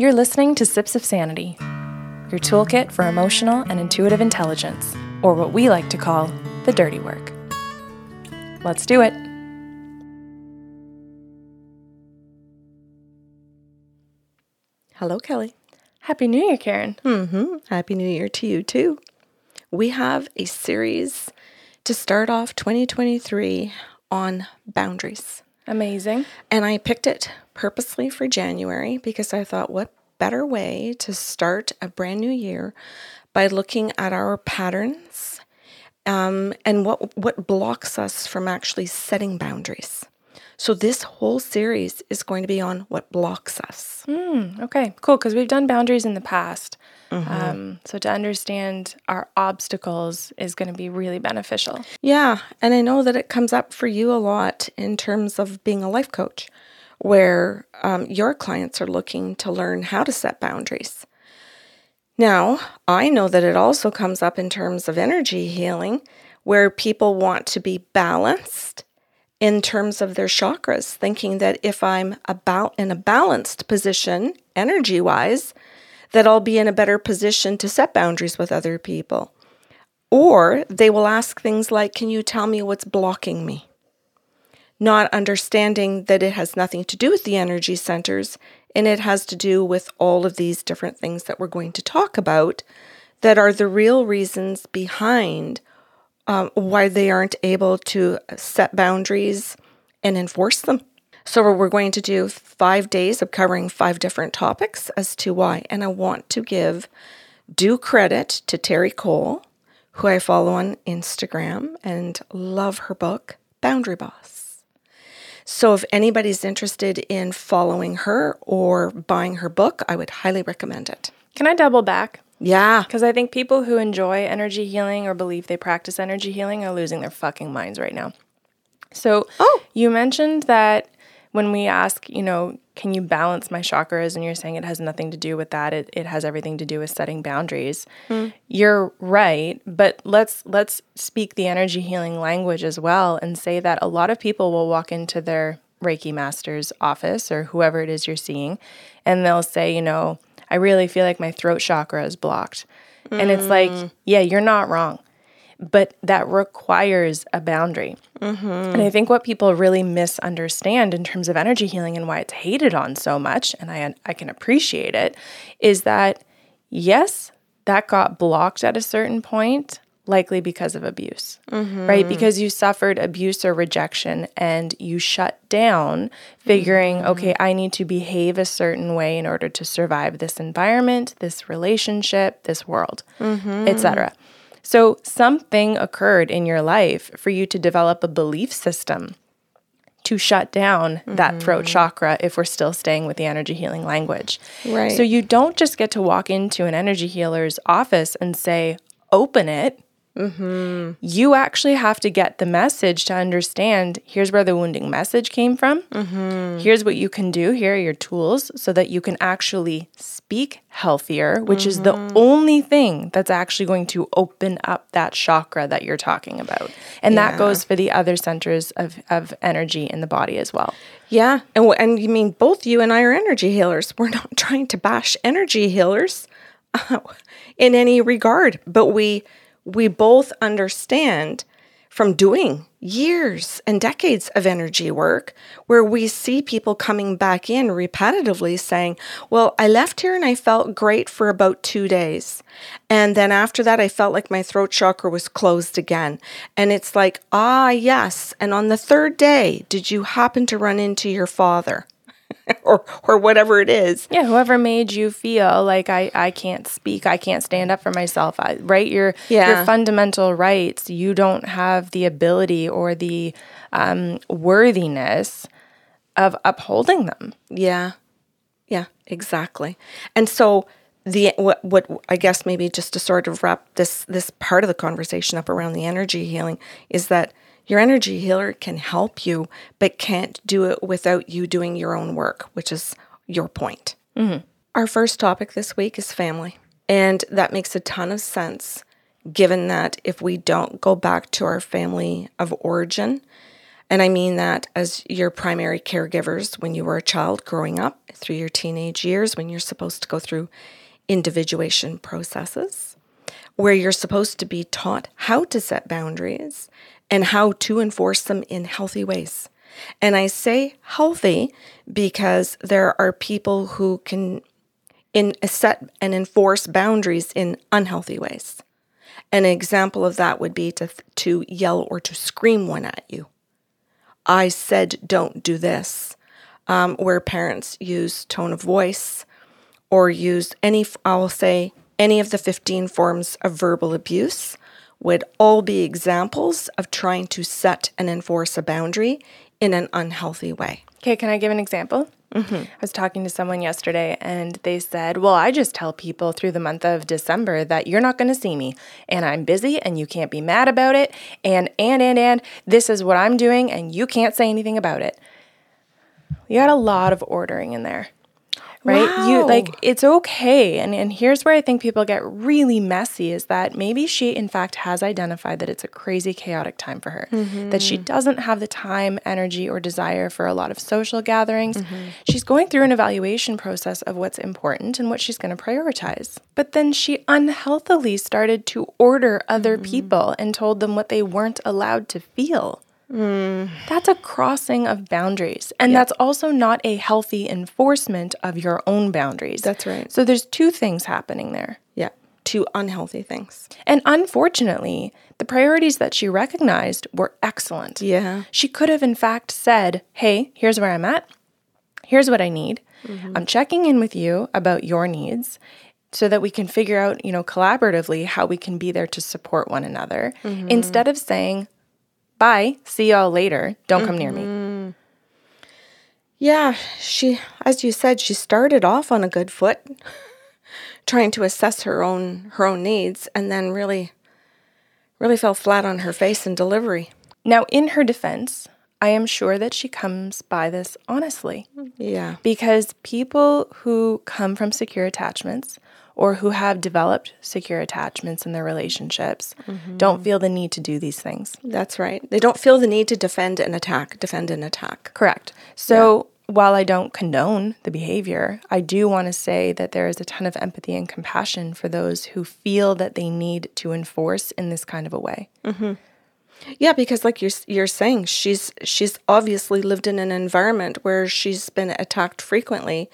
You're listening to Sips of Sanity, your toolkit for emotional and intuitive intelligence, or what we like to call the dirty work. Let's do it. Hello, Kelly. Happy New Year, Karen. Mm-hmm. Happy New Year to you, too. We have a series to start off 2023 on boundaries. Amazing. And I picked it purposely for January because I thought, what better way to start a brand new year by looking at our patterns um, and what what blocks us from actually setting boundaries. So this whole series is going to be on what blocks us. Mm, okay, cool. Because we've done boundaries in the past. Mm-hmm. Um, so to understand our obstacles is going to be really beneficial. Yeah. And I know that it comes up for you a lot in terms of being a life coach, where um, your clients are looking to learn how to set boundaries. Now, I know that it also comes up in terms of energy healing, where people want to be balanced in terms of their chakras, thinking that if I'm about in a balanced position energy wise, that I'll be in a better position to set boundaries with other people. Or they will ask things like, Can you tell me what's blocking me? Not understanding that it has nothing to do with the energy centers and it has to do with all of these different things that we're going to talk about that are the real reasons behind um, why they aren't able to set boundaries and enforce them. So, we're going to do five days of covering five different topics as to why. And I want to give due credit to Terry Cole, who I follow on Instagram and love her book, Boundary Boss. So, if anybody's interested in following her or buying her book, I would highly recommend it. Can I double back? Yeah. Because I think people who enjoy energy healing or believe they practice energy healing are losing their fucking minds right now. So, oh. you mentioned that when we ask, you know, can you balance my chakras? And you're saying it has nothing to do with that. It, it has everything to do with setting boundaries. Mm. You're right, but let's let's speak the energy healing language as well and say that a lot of people will walk into their Reiki master's office or whoever it is you're seeing, and they'll say, you know, I really feel like my throat chakra is blocked. Mm. And it's like, mm. yeah, you're not wrong but that requires a boundary. Mm-hmm. And I think what people really misunderstand in terms of energy healing and why it's hated on so much, and I, I can appreciate it, is that yes, that got blocked at a certain point, likely because of abuse, mm-hmm. right? Because you suffered abuse or rejection and you shut down, figuring, mm-hmm. okay, I need to behave a certain way in order to survive this environment, this relationship, this world, mm-hmm. etc. So, something occurred in your life for you to develop a belief system to shut down mm-hmm. that throat chakra if we're still staying with the energy healing language. Right. So, you don't just get to walk into an energy healer's office and say, open it Mm-hmm. You actually have to get the message to understand here's where the wounding message came from. Mm-hmm. Here's what you can do. Here are your tools so that you can actually speak healthier, which mm-hmm. is the mm-hmm. only thing that's actually going to open up that chakra that you're talking about. And yeah. that goes for the other centers of, of energy in the body as well. Yeah. And, and you mean both you and I are energy healers. We're not trying to bash energy healers in any regard, but we we both understand from doing years and decades of energy work where we see people coming back in repetitively saying, Well, I left here and I felt great for about two days. And then after that, I felt like my throat chakra was closed again. And it's like, Ah, yes. And on the third day, did you happen to run into your father? or or whatever it is. Yeah, whoever made you feel like I I can't speak, I can't stand up for myself, I, right? Your yeah. your fundamental rights, you don't have the ability or the um, worthiness of upholding them. Yeah, yeah, exactly. And so the what what I guess maybe just to sort of wrap this this part of the conversation up around the energy healing is that your energy healer can help you, but can't do it without you doing your own work, which is your point. Mm-hmm. Our first topic this week is family. And that makes a ton of sense given that if we don't go back to our family of origin And I mean that as your primary caregivers when you were a child growing up through your teenage years when you're supposed to go through individuation processes, where you're supposed to be taught how to set boundaries and how to enforce them in healthy ways. And I say healthy because there are people who can in set and enforce boundaries in unhealthy ways. An example of that would be to to yell or to scream one at you. I said don't do this. Um, where parents use tone of voice or use any I'll say any of the 15 forms of verbal abuse would all be examples of trying to set and enforce a boundary in an unhealthy way. Okay, can I give an example? Mm-hmm. I was talking to someone yesterday and they said, Well, I just tell people through the month of December that you're not going to see me and I'm busy and you can't be mad about it. And, and, and, and this is what I'm doing and you can't say anything about it. You got a lot of ordering in there right wow. you like it's okay and and here's where i think people get really messy is that maybe she in fact has identified that it's a crazy chaotic time for her mm-hmm. that she doesn't have the time energy or desire for a lot of social gatherings mm-hmm. she's going through an evaluation process of what's important and what she's going to prioritize but then she unhealthily started to order other mm-hmm. people and told them what they weren't allowed to feel Mm. That's a crossing of boundaries. And that's also not a healthy enforcement of your own boundaries. That's right. So there's two things happening there. Yeah, two unhealthy things. And unfortunately, the priorities that she recognized were excellent. Yeah. She could have, in fact, said, Hey, here's where I'm at. Here's what I need. Mm-hmm. I'm checking in with you about your needs so that we can figure out, you know, collaboratively how we can be there to support one another mm-hmm. instead of saying, Bye. See y'all later. Don't come near me. Yeah, she, as you said, she started off on a good foot, trying to assess her own her own needs, and then really, really fell flat on her face in delivery. Now, in her defense, I am sure that she comes by this honestly. Yeah. Because people who come from secure attachments or who have developed secure attachments in their relationships mm-hmm. don't feel the need to do these things. That's right. They don't feel the need to defend and attack, defend and attack. Correct. So yeah. while I don't condone the behavior, I do want to say that there is a ton of empathy and compassion for those who feel that they need to enforce in this kind of a way. Mm-hmm. Yeah, because like you're you're saying, she's she's obviously lived in an environment where she's been attacked frequently,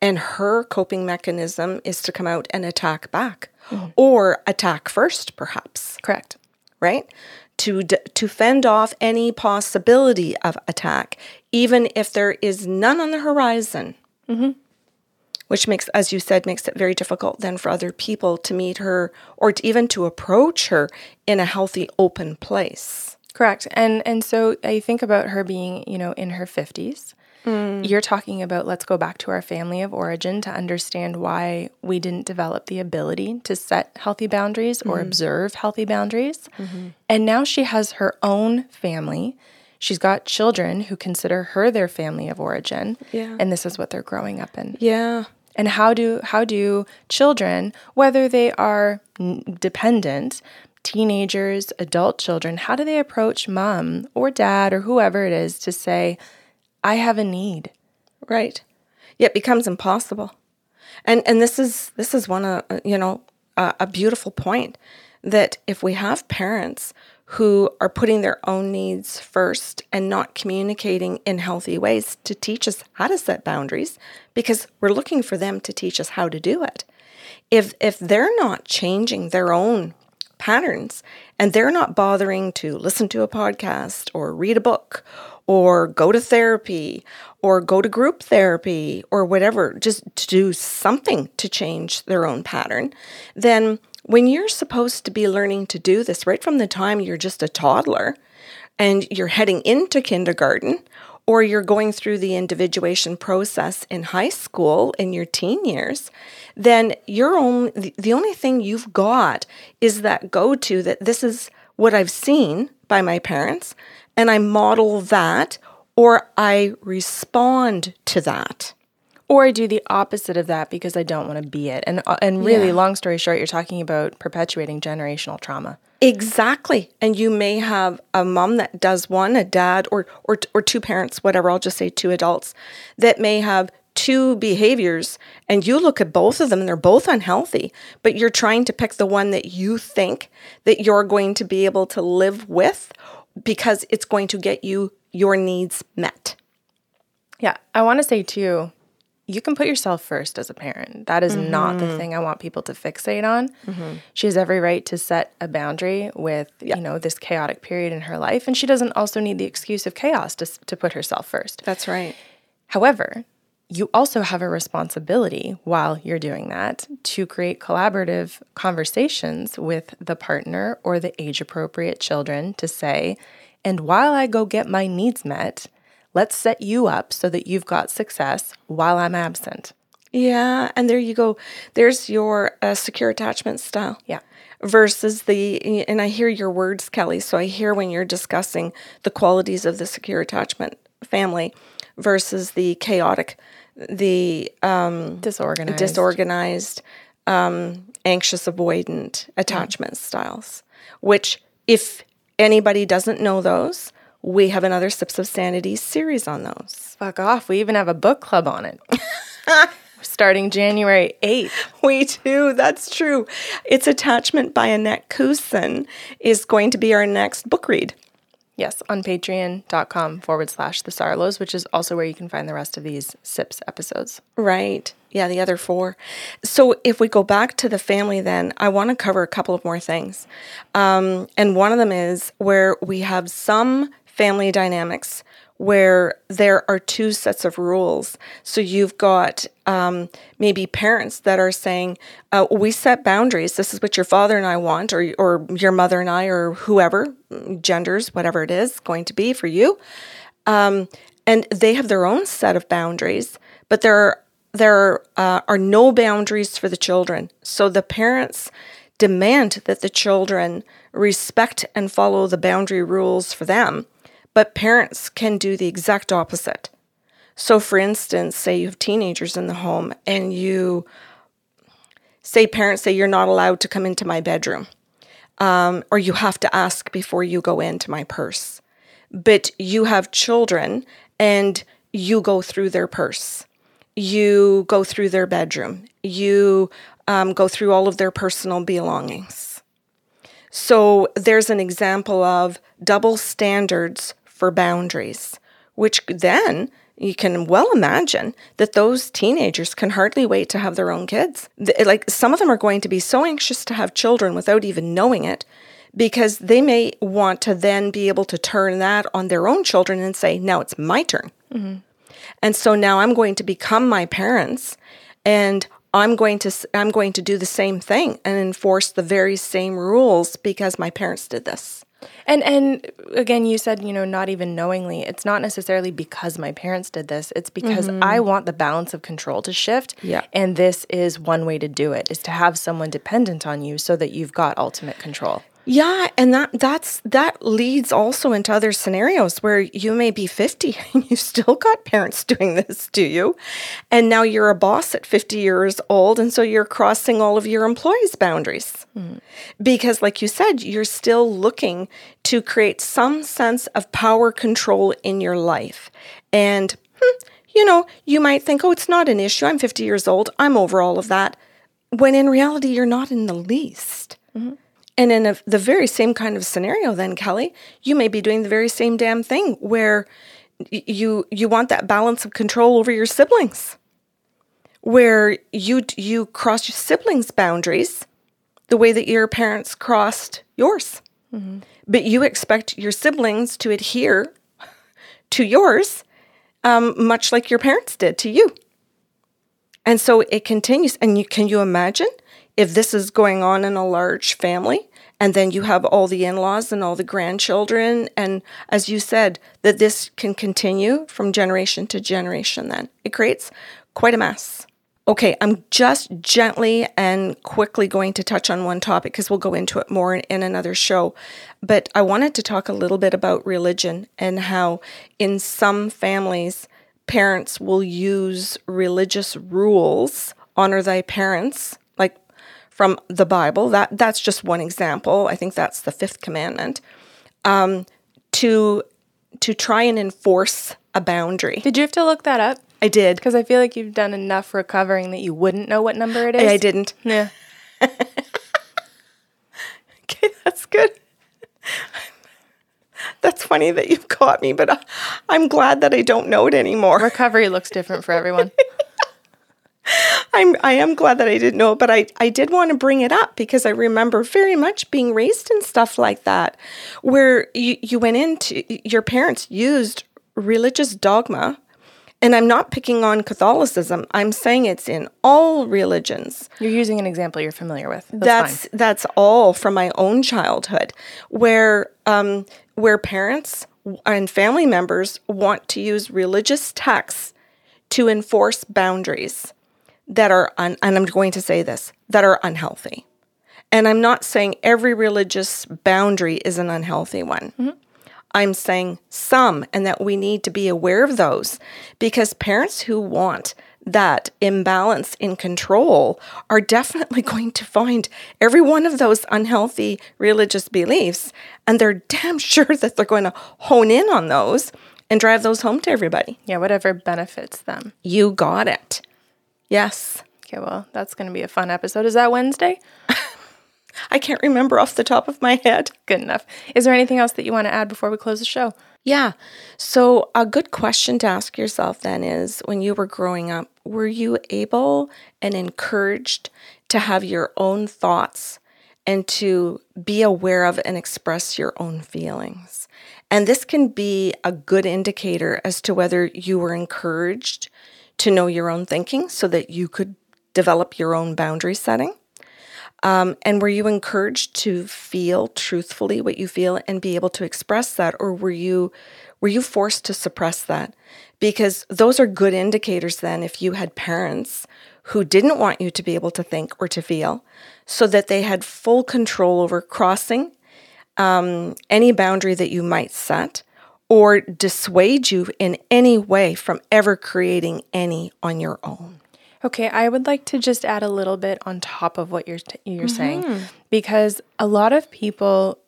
and her coping mechanism is to come out and attack back mm-hmm. or attack first, perhaps. Correct. Right? To, d- to fend off any possibility of attack, even if there is none on the horizon. Mm-hmm. Which makes, as you said, makes it very difficult then for other people to meet her or to even to approach her in a healthy, open place. Correct. And and so I think about her being, you know, in her 50s Mm. You're talking about let's go back to our family of origin to understand why we didn't develop the ability to set healthy boundaries or mm-hmm. observe healthy boundaries. Mm-hmm. And now she has her own family. She's got children who consider her their family of origin. Yeah. And this is what they're growing up in. Yeah. And how do how do children, whether they are dependent, teenagers, adult children, how do they approach mom or dad or whoever it is to say, I have a need. Right. It becomes impossible. And and this is this is one of uh, you know uh, a beautiful point that if we have parents who are putting their own needs first and not communicating in healthy ways to teach us how to set boundaries because we're looking for them to teach us how to do it. If if they're not changing their own patterns and they're not bothering to listen to a podcast or read a book or go to therapy or go to group therapy or whatever, just to do something to change their own pattern, then when you're supposed to be learning to do this right from the time you're just a toddler and you're heading into kindergarten or you're going through the individuation process in high school in your teen years, then you're only the only thing you've got is that go to that this is what I've seen by my parents and I model that or I respond to that. Or I do the opposite of that because I don't want to be it. And uh, and really, yeah. long story short, you're talking about perpetuating generational trauma. Exactly. And you may have a mom that does one, a dad, or, or, or two parents, whatever, I'll just say two adults, that may have two behaviors and you look at both of them and they're both unhealthy, but you're trying to pick the one that you think that you're going to be able to live with because it's going to get you your needs met. Yeah, I want to say too, you can put yourself first as a parent. That is mm-hmm. not the thing I want people to fixate on. Mm-hmm. She has every right to set a boundary with, yeah. you know, this chaotic period in her life and she doesn't also need the excuse of chaos to to put herself first. That's right. However, you also have a responsibility while you're doing that to create collaborative conversations with the partner or the age appropriate children to say, and while I go get my needs met, let's set you up so that you've got success while I'm absent. Yeah, and there you go. There's your uh, secure attachment style. Yeah. Versus the, and I hear your words, Kelly. So I hear when you're discussing the qualities of the secure attachment family versus the chaotic the um, disorganized, disorganized, um, anxious avoidant attachment mm. styles. Which, if anybody doesn't know those, we have another Sips of Sanity series on those. Fuck off! We even have a book club on it. Starting January 8th. We do. That's true. It's Attachment by Annette Kussin is going to be our next book read. Yes, on patreon.com forward slash the Sarlos, which is also where you can find the rest of these SIPS episodes. Right. Yeah, the other four. So if we go back to the family, then I want to cover a couple of more things. Um, and one of them is where we have some family dynamics where there are two sets of rules. So you've got um, maybe parents that are saying, uh, "We set boundaries. This is what your father and I want, or or your mother and I, or whoever, genders, whatever it is going to be for you." Um, and they have their own set of boundaries, but there are, there uh, are no boundaries for the children. So the parents demand that the children respect and follow the boundary rules for them but parents can do the exact opposite. So, for instance, say you have teenagers in the home and you say, parents say, you're not allowed to come into my bedroom, um, or you have to ask before you go into my purse. But you have children and you go through their purse, you go through their bedroom, you um, go through all of their personal belongings. So, there's an example of double standards for boundaries, which then you can well imagine that those teenagers can hardly wait to have their own kids. Like some of them are going to be so anxious to have children without even knowing it because they may want to then be able to turn that on their own children and say, now it's my turn. Mm-hmm. And so now I'm going to become my parents and I'm going to I'm going to do the same thing and enforce the very same rules because my parents did this. And and again, you said you know not even knowingly. It's not necessarily because my parents did this. It's because mm-hmm. I want the balance of control to shift. Yeah. And this is one way to do it: is to have someone dependent on you so that you've got ultimate control. Yeah, and that that's that leads also into other scenarios where you may be 50 and you still got parents doing this to you. And now you're a boss at 50 years old and so you're crossing all of your employees' boundaries. Mm. Because like you said, you're still looking to create some sense of power control in your life. And hmm, you know, you might think, "Oh, it's not an issue. I'm 50 years old. I'm over all of that." When in reality, you're not in the least. Mm-hmm. And in a, the very same kind of scenario, then Kelly, you may be doing the very same damn thing where you you want that balance of control over your siblings, where you you cross your siblings' boundaries the way that your parents crossed yours, mm-hmm. but you expect your siblings to adhere to yours, um, much like your parents did to you. And so it continues. And you can you imagine if this is going on in a large family? And then you have all the in laws and all the grandchildren. And as you said, that this can continue from generation to generation, then it creates quite a mess. Okay, I'm just gently and quickly going to touch on one topic because we'll go into it more in another show. But I wanted to talk a little bit about religion and how, in some families, parents will use religious rules, honor thy parents, from the Bible. That that's just one example. I think that's the fifth commandment. Um, to to try and enforce a boundary. Did you have to look that up? I did. Because I feel like you've done enough recovering that you wouldn't know what number it is. I didn't. Yeah. Okay, that's good. That's funny that you've caught me, but I, I'm glad that I don't know it anymore. Recovery looks different for everyone. I'm I am glad that I didn't know, but I I did want to bring it up because I remember very much being raised in stuff like that, where you you went into your parents used religious dogma, and I'm not picking on Catholicism. I'm saying it's in all religions. You're using an example you're familiar with. That's, That's that's all from my own childhood, where um where parents and family members want to use religious texts to enforce boundaries that are un- and I'm going to say this that are unhealthy. And I'm not saying every religious boundary is an unhealthy one. Mm-hmm. I'm saying some and that we need to be aware of those because parents who want that imbalance in control are definitely going to find every one of those unhealthy religious beliefs and they're damn sure that they're going to hone in on those and drive those home to everybody. Yeah, whatever benefits them. You got it. Yes. Okay, well, that's going to be a fun episode. Is that Wednesday? I can't remember off the top of my head. Good enough. Is there anything else that you want to add before we close the show? Yeah. So, a good question to ask yourself then is when you were growing up, were you able and encouraged to have your own thoughts and to be aware of and express your own feelings? And this can be a good indicator as to whether you were encouraged to know your own thinking so that you could develop your own boundary setting. Um, and were you encouraged to feel truthfully what you feel and be able to express that, or were you were you forced to suppress that? Because those are good indicators. Then, if you had parents who didn't want you to be able to think or to feel, so that they had full control over crossing um, any boundary that you might set, or dissuade you in any way from ever creating any on your own. Okay, I would like to just add a little bit on top of what you're t- you're saying mm-hmm. because a lot of people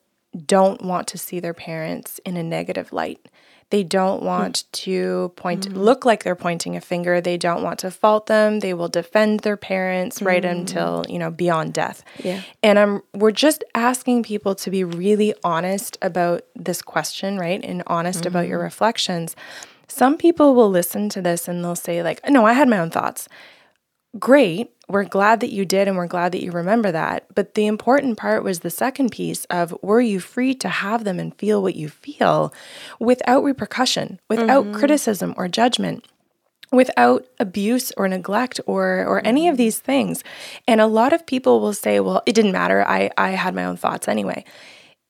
don't want to see their parents in a negative light. They don't want mm. to point mm. look like they're pointing a finger. They don't want to fault them. They will defend their parents right mm. until, you know, beyond death. Yeah. And I'm we're just asking people to be really honest about this question, right? And honest about your reflections. Some people will listen to this and they'll say like, "No, I had my own thoughts." great. We're glad that you did and we're glad that you remember that. But the important part was the second piece of were you free to have them and feel what you feel without repercussion, without mm-hmm. criticism or judgment? Without abuse or neglect or or any of mm-hmm. these things. And a lot of people will say, well, it didn't matter. I, I had my own thoughts anyway.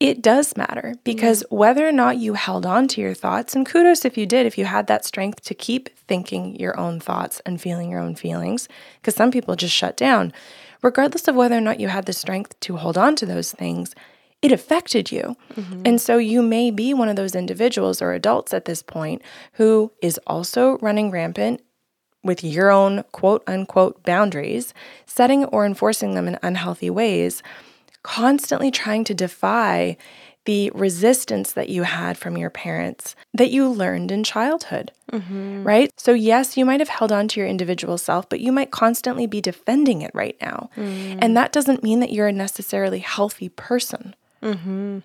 It does matter because mm-hmm. whether or not you held on to your thoughts, and kudos if you did, if you had that strength to keep thinking your own thoughts and feeling your own feelings, because some people just shut down. Regardless of whether or not you had the strength to hold on to those things, it affected you. Mm-hmm. And so you may be one of those individuals or adults at this point who is also running rampant with your own quote unquote boundaries, setting or enforcing them in unhealthy ways, constantly trying to defy the resistance that you had from your parents that you learned in childhood, mm-hmm. right? So, yes, you might have held on to your individual self, but you might constantly be defending it right now. Mm. And that doesn't mean that you're a necessarily healthy person. Mm-hmm.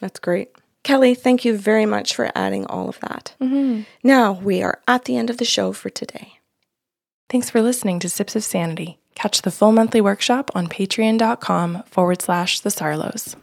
That's great. Kelly, thank you very much for adding all of that. Mm-hmm. Now we are at the end of the show for today. Thanks for listening to Sips of Sanity. Catch the full monthly workshop on patreon.com forward slash the Sarlos.